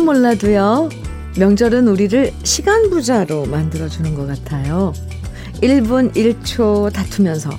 자세한 건 몰라도요. 명절은 우리를 시간 부자로 만들어주는 것 같아요. 1분 1초 다투면서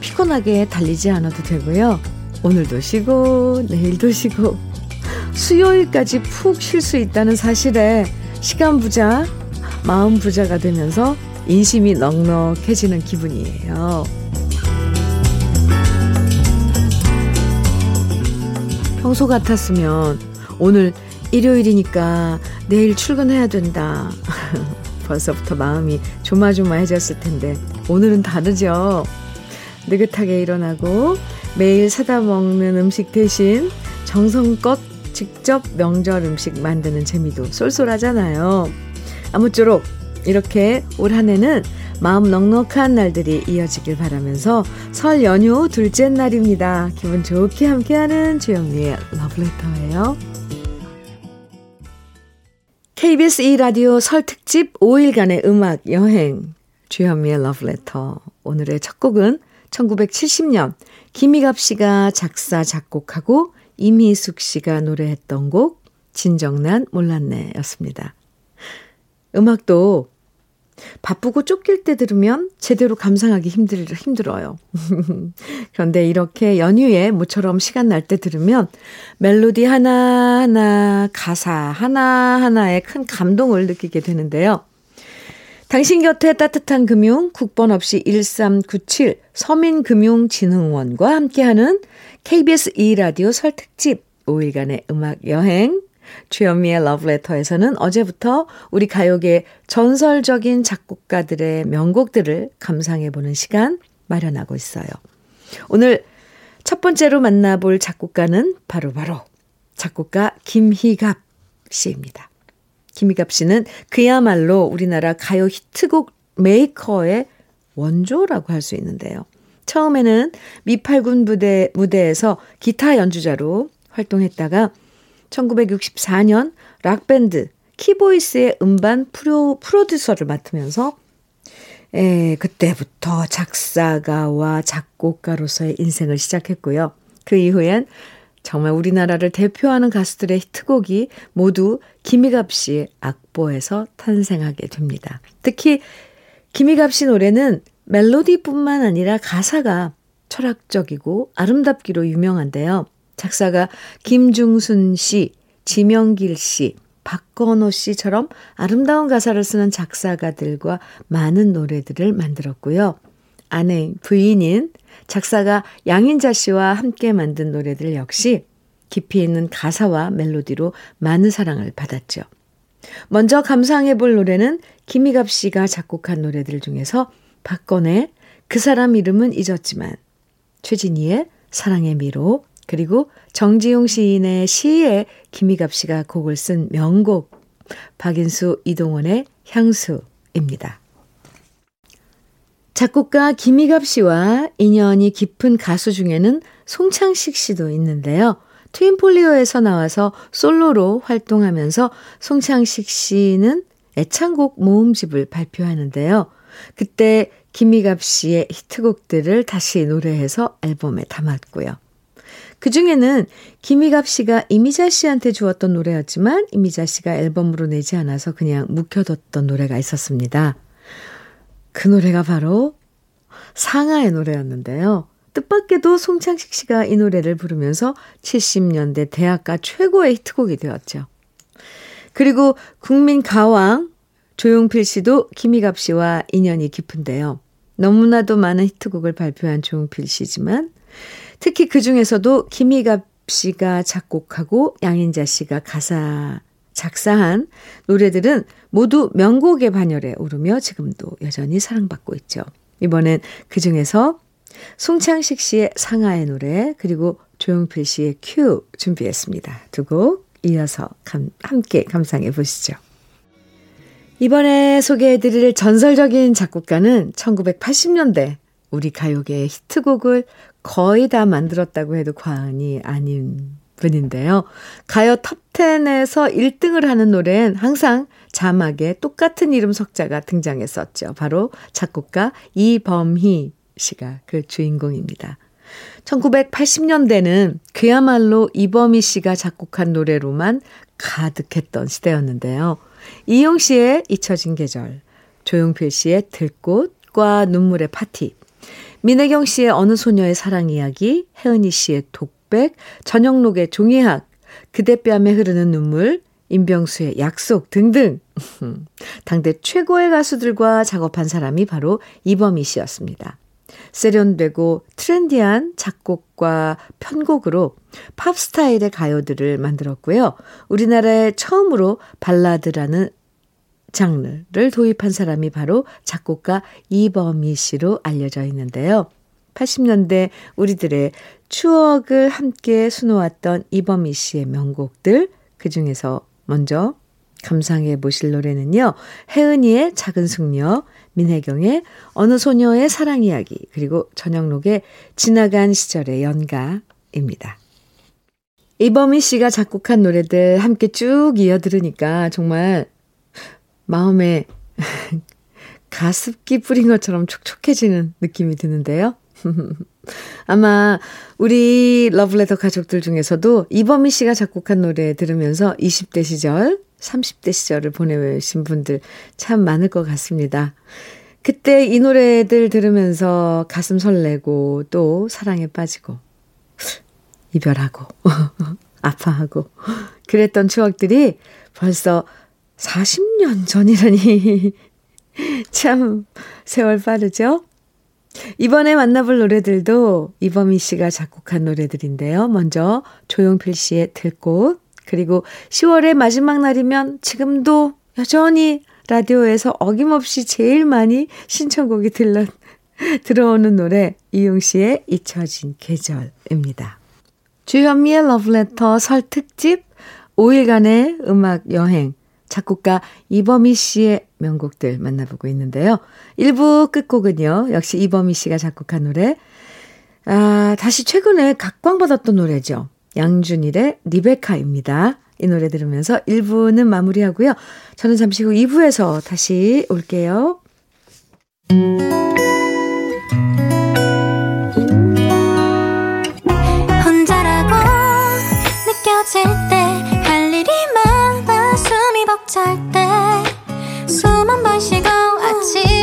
피곤하게 달리지 않아도 되고요. 오늘도 쉬고, 내일도 쉬고, 수요일까지 푹 쉴 수 있다는 사실에 시간 부자, 마음 부자가 되면서 인심이 넉넉해지는 기분이에요. 평소 같았으면 오늘 일요일이니까 내일 출근해야 된다. 벌써부터 마음이 조마조마해졌을 텐데 오늘은 다르죠. 느긋하게 일어나고 매일 사다 먹는 음식 대신 정성껏 직접 명절 음식 만드는 재미도 쏠쏠하잖아요. 아무쪼록 이렇게 올 한 해는 마음 넉넉한 날들이 이어지길 바라면서 설 연휴 둘째 날입니다. 기분 좋게 함께하는 주영미의 러브레터예요. KBS 2라디오 설 특집 5일간의 음악 여행 주현미의 러브레터 오늘의 첫 곡은 1970년 김희갑 씨가 작사 작곡하고 이미숙 씨가 노래했던 곡 진정난 몰랐네 였습니다. 음악도 바쁘고 쫓길 때 들으면 제대로 감상하기 힘들, 힘들어요. 그런데 이렇게 연휴에 모처럼 시간 날 때 들으면 멜로디 하나하나, 가사 하나하나에 큰 감동을 느끼게 되는데요. 당신 곁에 따뜻한 금융, 국번 없이 1397 서민금융진흥원과 함께하는 KBS 2라디오 설특집 5일간의 음악 여행 주현미의 러브레터에서는 어제부터 우리 가요계 전설적인 작곡가들의 명곡들을 감상해보는 시간 마련하고 있어요. 오늘 첫 번째로 만나볼 작곡가는 바로바로 바로 작곡가 김희갑 씨입니다. 김희갑 씨는 그야말로 우리나라 가요 히트곡 메이커의 원조라고 할 수 있는데요. 처음에는 미팔군 부대, 무대에서 기타 연주자로 활동했다가 1964년 락밴드 키보이스의 음반 프로, 프로듀서를 맡으면서 에, 그때부터 작사가와 작곡가로서의 인생을 시작했고요. 그 이후엔 정말 우리나라를 대표하는 가수들의 히트곡이 모두 김희갑 씨의 악보에서 탄생하게 됩니다. 특히 김희갑 씨 노래는 멜로디뿐만 아니라 가사가 철학적이고 아름답기로 유명한데요. 작사가 김중순 씨, 지명길 씨, 박건호 씨처럼 아름다운 가사를 쓰는 작사가들과 많은 노래들을 만들었고요. 아내, 부인인 작사가 양인자 씨와 함께 만든 노래들 역시 깊이 있는 가사와 멜로디로 많은 사랑을 받았죠. 먼저 감상해 볼 노래는 김희갑 씨가 작곡한 노래들 중에서 박건의 그 사람 이름은 잊었지만 최진희의 사랑의 미로 그리고 정지용 시인의 시에 김희갑 씨가 곡을 쓴 명곡 박인수 이동원의 향수입니다. 작곡가 김희갑 씨와 인연이 깊은 가수 중에는 송창식 씨도 있는데요. 트윈폴리오에서 나와서 솔로로 활동하면서 송창식 씨는 애창곡 모음집을 발표하는데요. 그때 김희갑 씨의 히트곡들을 다시 노래해서 앨범에 담았고요. 그 중에는 김희갑 씨가 이미자 씨한테 주었던 노래였지만 이미자 씨가 앨범으로 내지 않아서 그냥 묵혀뒀던 노래가 있었습니다. 그 노래가 바로 상하의 노래였는데요. 뜻밖에도 송창식 씨가 이 노래를 부르면서 70년대 대학가 최고의 히트곡이 되었죠. 그리고 국민 가왕 조용필 씨도 김희갑 씨와 인연이 깊은데요. 너무나도 많은 히트곡을 발표한 조용필 씨지만 특히 그 중에서도 김희갑 씨가 작곡하고 양인자 씨가 가사 작사한 노래들은 모두 명곡의 반열에 오르며 지금도 여전히 사랑받고 있죠. 이번엔 그 중에서 송창식 씨의 상하의 노래 그리고 조용필 씨의 큐 준비했습니다. 두 곡 이어서 감, 함께 감상해 보시죠. 이번에 소개해드릴 전설적인 작곡가는 1980년대 우리 가요계의 히트곡을 거의 다 만들었다고 해도 과언이 아닌 분인데요. 가요 톱10에서 1등을 하는 노래엔 항상 자막에 똑같은 이름 석자가 등장했었죠. 바로 작곡가 이범희 씨가 그 주인공입니다. 1980년대는 그야말로 이범희 씨가 작곡한 노래로만 가득했던 시대였는데요. 이용 씨의 잊혀진 계절, 조용필 씨의 들꽃과 눈물의 파티, 민혜경 씨의 어느 소녀의 사랑 이야기, 혜은이 씨의 독백, 전영록의 종이학, 그대 뺨에 흐르는 눈물, 임병수의 약속 등등. 당대 최고의 가수들과 작업한 사람이 바로 이범희 씨였습니다. 세련되고 트렌디한 작곡과 편곡으로 팝 스타일의 가요들을 만들었고요. 우리나라에 처음으로 발라드라는 장르를 도입한 사람이 바로 작곡가 이범희 씨로 알려져 있는데요. 80년대 우리들의 추억을 함께 수놓았던 이범희 씨의 명곡들, 그 중에서 먼저 감상해 보실 노래는요. 혜은이의 작은 숙녀, 민혜경의 어느 소녀의 사랑 이야기, 그리고 전영록의 지나간 시절의 연가입니다. 이범희 씨가 작곡한 노래들 함께 쭉 이어 들으니까 정말 마음에 가습기 뿌린 것처럼 촉촉해지는 느낌이 드는데요. 아마 우리 러블레터 가족들 중에서도 이범희 씨가 작곡한 노래 들으면서 20대 시절, 30대 시절을 보내신 분들 참 많을 것 같습니다. 그때 이 노래들 들으면서 가슴 설레고 또 사랑에 빠지고 이별하고 아파하고 그랬던 추억들이 벌써 40년 전이라니 참 세월 빠르죠? 이번에 만나볼 노래들도 이범희 씨가 작곡한 노래들인데요. 먼저 조용필 씨의 들꽃, 그리고 10월의 마지막 날이면 지금도 여전히 라디오에서 어김없이 제일 많이 신청곡이 들러, 들어오는 노래 이용 씨의 잊혀진 계절입니다. 주현미의 러브레터 설 특집 5일간의 음악 여행 작곡가 이범희 씨의 명곡들 만나보고 있는데요. 1부 끝곡은요. 역시 이범희 씨가 작곡한 노래. 아, 다시 최근에 각광받았던 노래죠. 양준일의 리베카입니다. 이 노래 들으면서 1부는 마무리하고요. 저는 잠시 후 2부에서 다시 올게요. 혼자라고 느껴질 때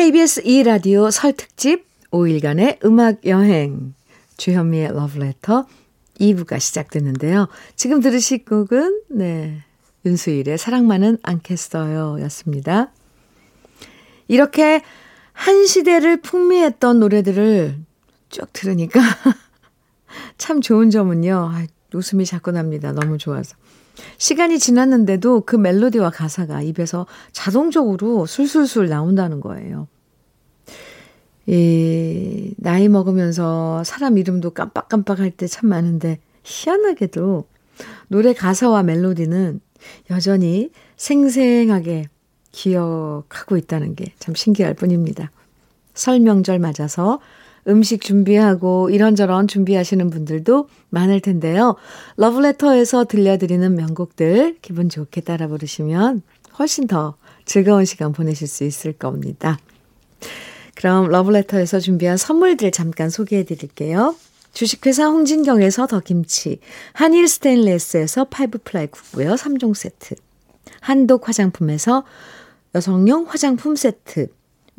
KBS 2라디오 설 특집 5일간의 음악 여행. 주현미의 Letter 2부가 시작되는데요. 지금 들으실 곡은, 네, 윤수일의 사랑만은 않겠어요. 였습니다. 이렇게 한 시대를 풍미했던 노래들을 쭉 들으니까 참 좋은 점은요. 아, 웃음이 자꾸 납니다. 너무 좋아서. 시간이 지났는데도 그 멜로디와 가사가 입에서 자동적으로 술술술 나온다는 거예요. 이, 나이 먹으면서 사람 이름도 깜빡깜빡 할 때 참 많은데, 희한하게도 노래 가사와 멜로디는 여전히 생생하게 기억하고 있다는 게 참 신기할 뿐입니다. 설 명절 맞아서 음식 준비하고 이런저런 준비하시는 분들도 많을 텐데요. 러브레터에서 들려드리는 명곡들 기분 좋게 따라 부르시면 훨씬 더 즐거운 시간 보내실 수 있을 겁니다. 그럼 러브레터에서 준비한 선물들 잠깐 소개해 드릴게요. 주식회사 홍진경에서 더김치, 한일 스테인레스에서 five ply 국부요 3종 세트, 한독 화장품에서 여성용 화장품 세트,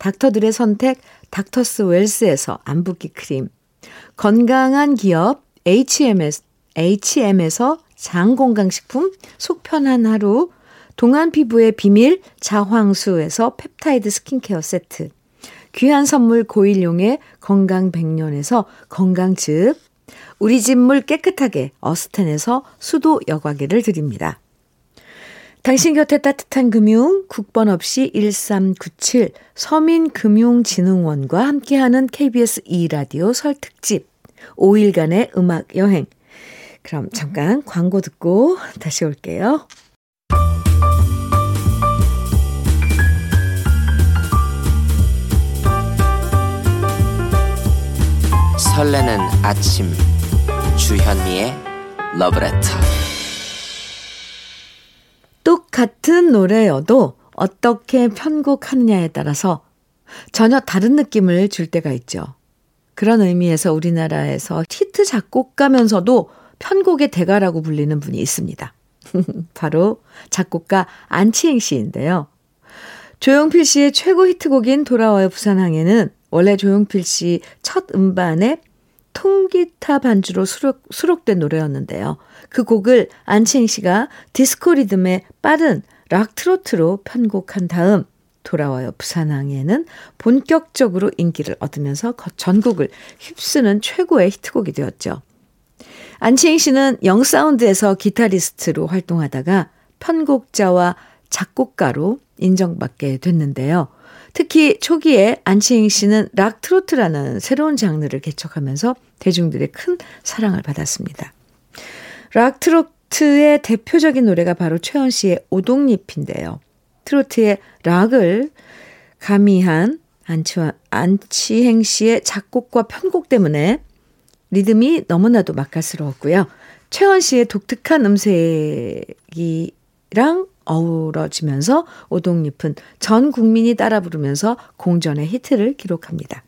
닥터들의 선택 닥터스 웰스에서 안붓기 크림, 건강한 기업 HMS, HM에서 장건강식품 속 편한 하루, 동안 피부의 비밀 자황수에서 펩타이드 스킨케어 세트, 귀한 선물 고일용의 건강 백년에서 건강즙, 우리 집 물 깨끗하게 어스텐에서 수도 여과기를 드립니다. 당신 곁에 따뜻한 금융 국번 없이 1397 서민금융진흥원과 함께하는 KBS 2라디오 설 특집 5일간의 음악 여행. 그럼 잠깐 광고 듣고 다시 올게요. 설레는 아침 주현미의 러브레터 똑 같은 노래여도 어떻게 편곡하느냐에 따라서 전혀 다른 느낌을 줄 때가 있죠. 그런 의미에서 우리나라에서 히트 작곡가면서도 편곡의 대가라고 불리는 분이 있습니다. 바로 작곡가 안치행 씨인데요. 조용필 씨의 최고 히트곡인 돌아와요 부산항에는 원래 조용필 씨 첫 음반에 통기타 반주로 수록, 수록된 노래였는데요. 그 곡을 안치행 씨가 디스코 리듬의 빠른 락 트로트로 편곡한 다음 돌아와요 부산항에는 본격적으로 인기를 얻으면서 전국을 휩쓰는 최고의 히트곡이 되었죠. 안치행 씨는 영사운드에서 기타리스트로 활동하다가 편곡자와 작곡가로 인정받게 됐는데요. 특히 초기에 안치행 씨는 락 트로트라는 새로운 장르를 개척하면서 대중들의 큰 사랑을 받았습니다. 락 트로트의 대표적인 노래가 바로 최원 씨의 오동잎인데요. 트로트의 락을 가미한 안치, 안치행 씨의 작곡과 편곡 때문에 리듬이 너무나도 맛깔스러웠고요. 최원 씨의 독특한 음색이랑 어우러지면서 오동잎은 전 국민이 따라 부르면서 공전의 히트를 기록합니다.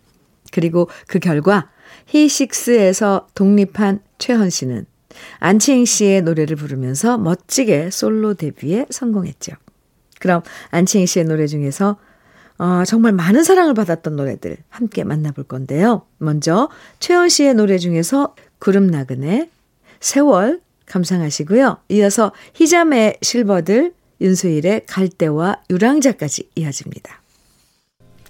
그리고 그 결과 히식스에서 독립한 최헌 씨는 안치행 씨의 노래를 부르면서 멋지게 솔로 데뷔에 성공했죠. 그럼 안치행 씨의 노래 중에서 어, 정말 많은 사랑을 받았던 노래들 함께 만나볼 건데요. 먼저 최원 씨의 노래 중에서 구름 나그네, 세월 감상하시고요. 이어서 희자매 실버들 윤수일의 갈대와 유랑자까지 이어집니다.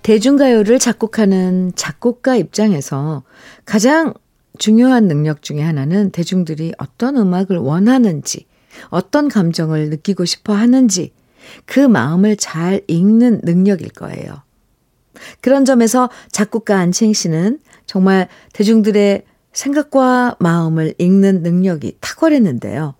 대중가요를 작곡하는 작곡가 입장에서 가장 중요한 능력 중의 하나는 대중들이 어떤 음악을 원하는지, 어떤 감정을 느끼고 싶어 하는지, 그 마음을 잘 읽는 능력일 거예요. 그런 점에서 작곡가 안칭 씨는 정말 대중들의 생각과 마음을 읽는 능력이 탁월했는데요.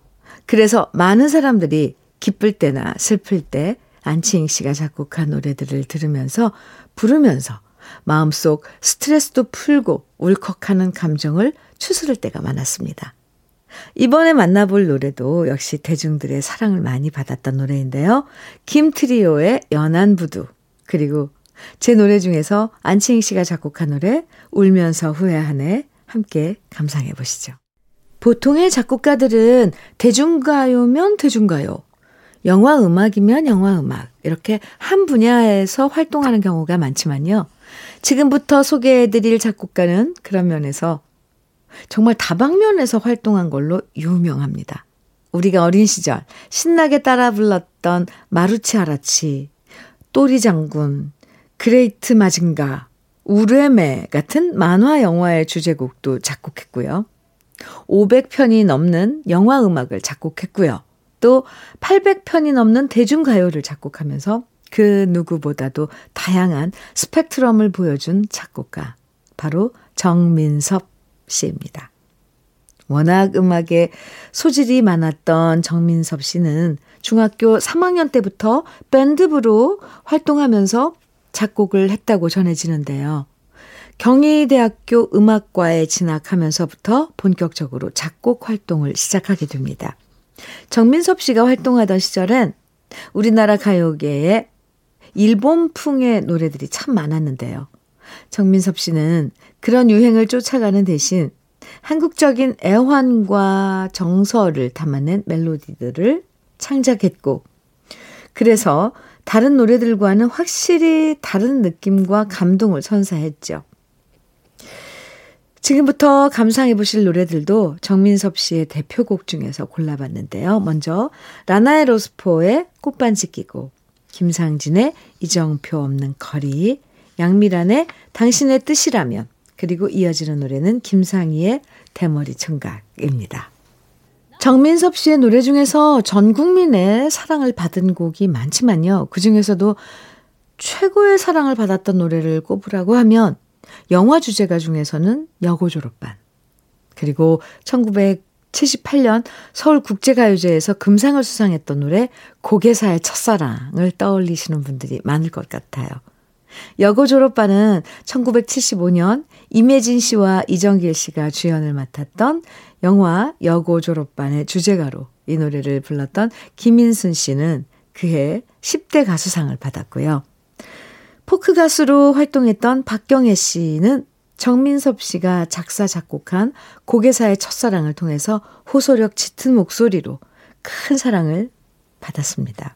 그래서 많은 사람들이 기쁠 때나 슬플 때 안치잉 씨가 작곡한 노래들을 들으면서 부르면서 마음속 스트레스도 풀고 울컥하는 감정을 추스를 때가 많았습니다. 이번에 만나볼 노래도 역시 대중들의 사랑을 많이 받았던 노래인데요. 김트리오의 연안부두 그리고 제 노래 중에서 안치잉 씨가 작곡한 노래 울면서 후회하네 함께 감상해 보시죠. 보통의 작곡가들은 대중가요면 대중가요, 영화 음악이면 영화 음악. 이렇게 한 분야에서 활동하는 경우가 많지만요. 지금부터 소개해 드릴 작곡가는 그런 면에서 정말 다방면에서 활동한 걸로 유명합니다. 우리가 어린 시절 신나게 따라 불렀던 마루치 아라치, 또리 장군, 그레이트 마징가, 우르메 같은 만화 영화의 주제곡도 작곡했고요. 500편이 넘는 영화 음악을 작곡했고요. 또 800편이 넘는 대중가요를 작곡하면서 그 누구보다도 다양한 스펙트럼을 보여준 작곡가. 바로 정민섭 씨입니다. 워낙 음악에 소질이 많았던 정민섭 씨는 중학교 3학년 때부터 밴드부로 활동하면서 작곡을 했다고 전해지는데요. 경희대학교 음악과에 진학하면서부터 본격적으로 작곡 활동을 시작하게 됩니다. 정민섭 씨가 활동하던 시절엔 우리나라 가요계에 일본풍의 노래들이 참 많았는데요. 정민섭 씨는 그런 유행을 쫓아가는 대신 한국적인 애환과 정서를 담아낸 멜로디들을 창작했고, 그래서 다른 노래들과는 확실히 다른 느낌과 감동을 선사했죠. 지금부터 감상해 보실 노래들도 정민섭 씨의 대표곡 중에서 골라봤는데요. 먼저 라나의 로스포의 꽃반지 끼고 김상진의 이정표 없는 거리 양미란의 당신의 뜻이라면 그리고 이어지는 노래는 김상희의 대머리 청각입니다. 정민섭 씨의 노래 중에서 전 국민의 사랑을 받은 곡이 많지만요. 그 중에서도 최고의 사랑을 받았던 노래를 꼽으라고 하면 영화 주제가 중에서는 여고 졸업반. 그리고 1978년 서울국제가요제에서 금상을 수상했던 노래 고개사의 첫사랑을 떠올리시는 분들이 많을 것 같아요. 여고 졸업반은 1975년 임혜진 씨와 이정길 씨가 주연을 맡았던 영화 여고 졸업반의 주제가로 이 노래를 불렀던 김인순 씨는 그해 10대 가수상을 받았고요. 포크 가수로 활동했던 박경혜 씨는 정민섭 씨가 작사, 작곡한 고개사의 첫사랑을 통해서 호소력 짙은 목소리로 큰 사랑을 받았습니다.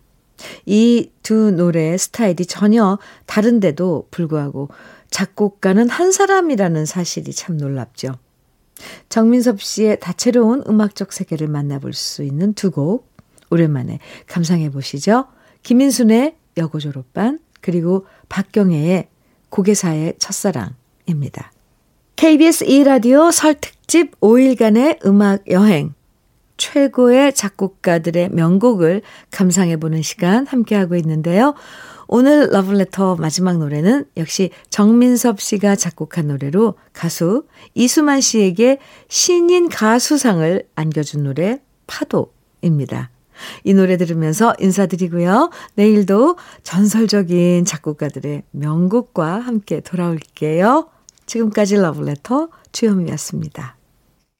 이 두 노래의 스타일이 전혀 다른데도 불구하고 작곡가는 한 사람이라는 사실이 참 놀랍죠. 정민섭 씨의 다채로운 음악적 세계를 만나볼 수 있는 두 곡 오랜만에 감상해 보시죠. 김인순의 여고 졸업반 그리고 박경애의 고개사의 첫사랑입니다. KBS 2라디오 설 특집 5일간의 음악 여행 최고의 작곡가들의 명곡을 감상해보는 시간 함께하고 있는데요. 오늘 러블레터 마지막 노래는 역시 정민섭 씨가 작곡한 노래로 가수 이수만 씨에게 신인 가수상을 안겨준 노래 파도입니다. 이 노래 들으면서 인사드리고요. 내일도 전설적인 작곡가들의 명곡과 함께 돌아올게요. 지금까지 러블레터 주현미였습니다.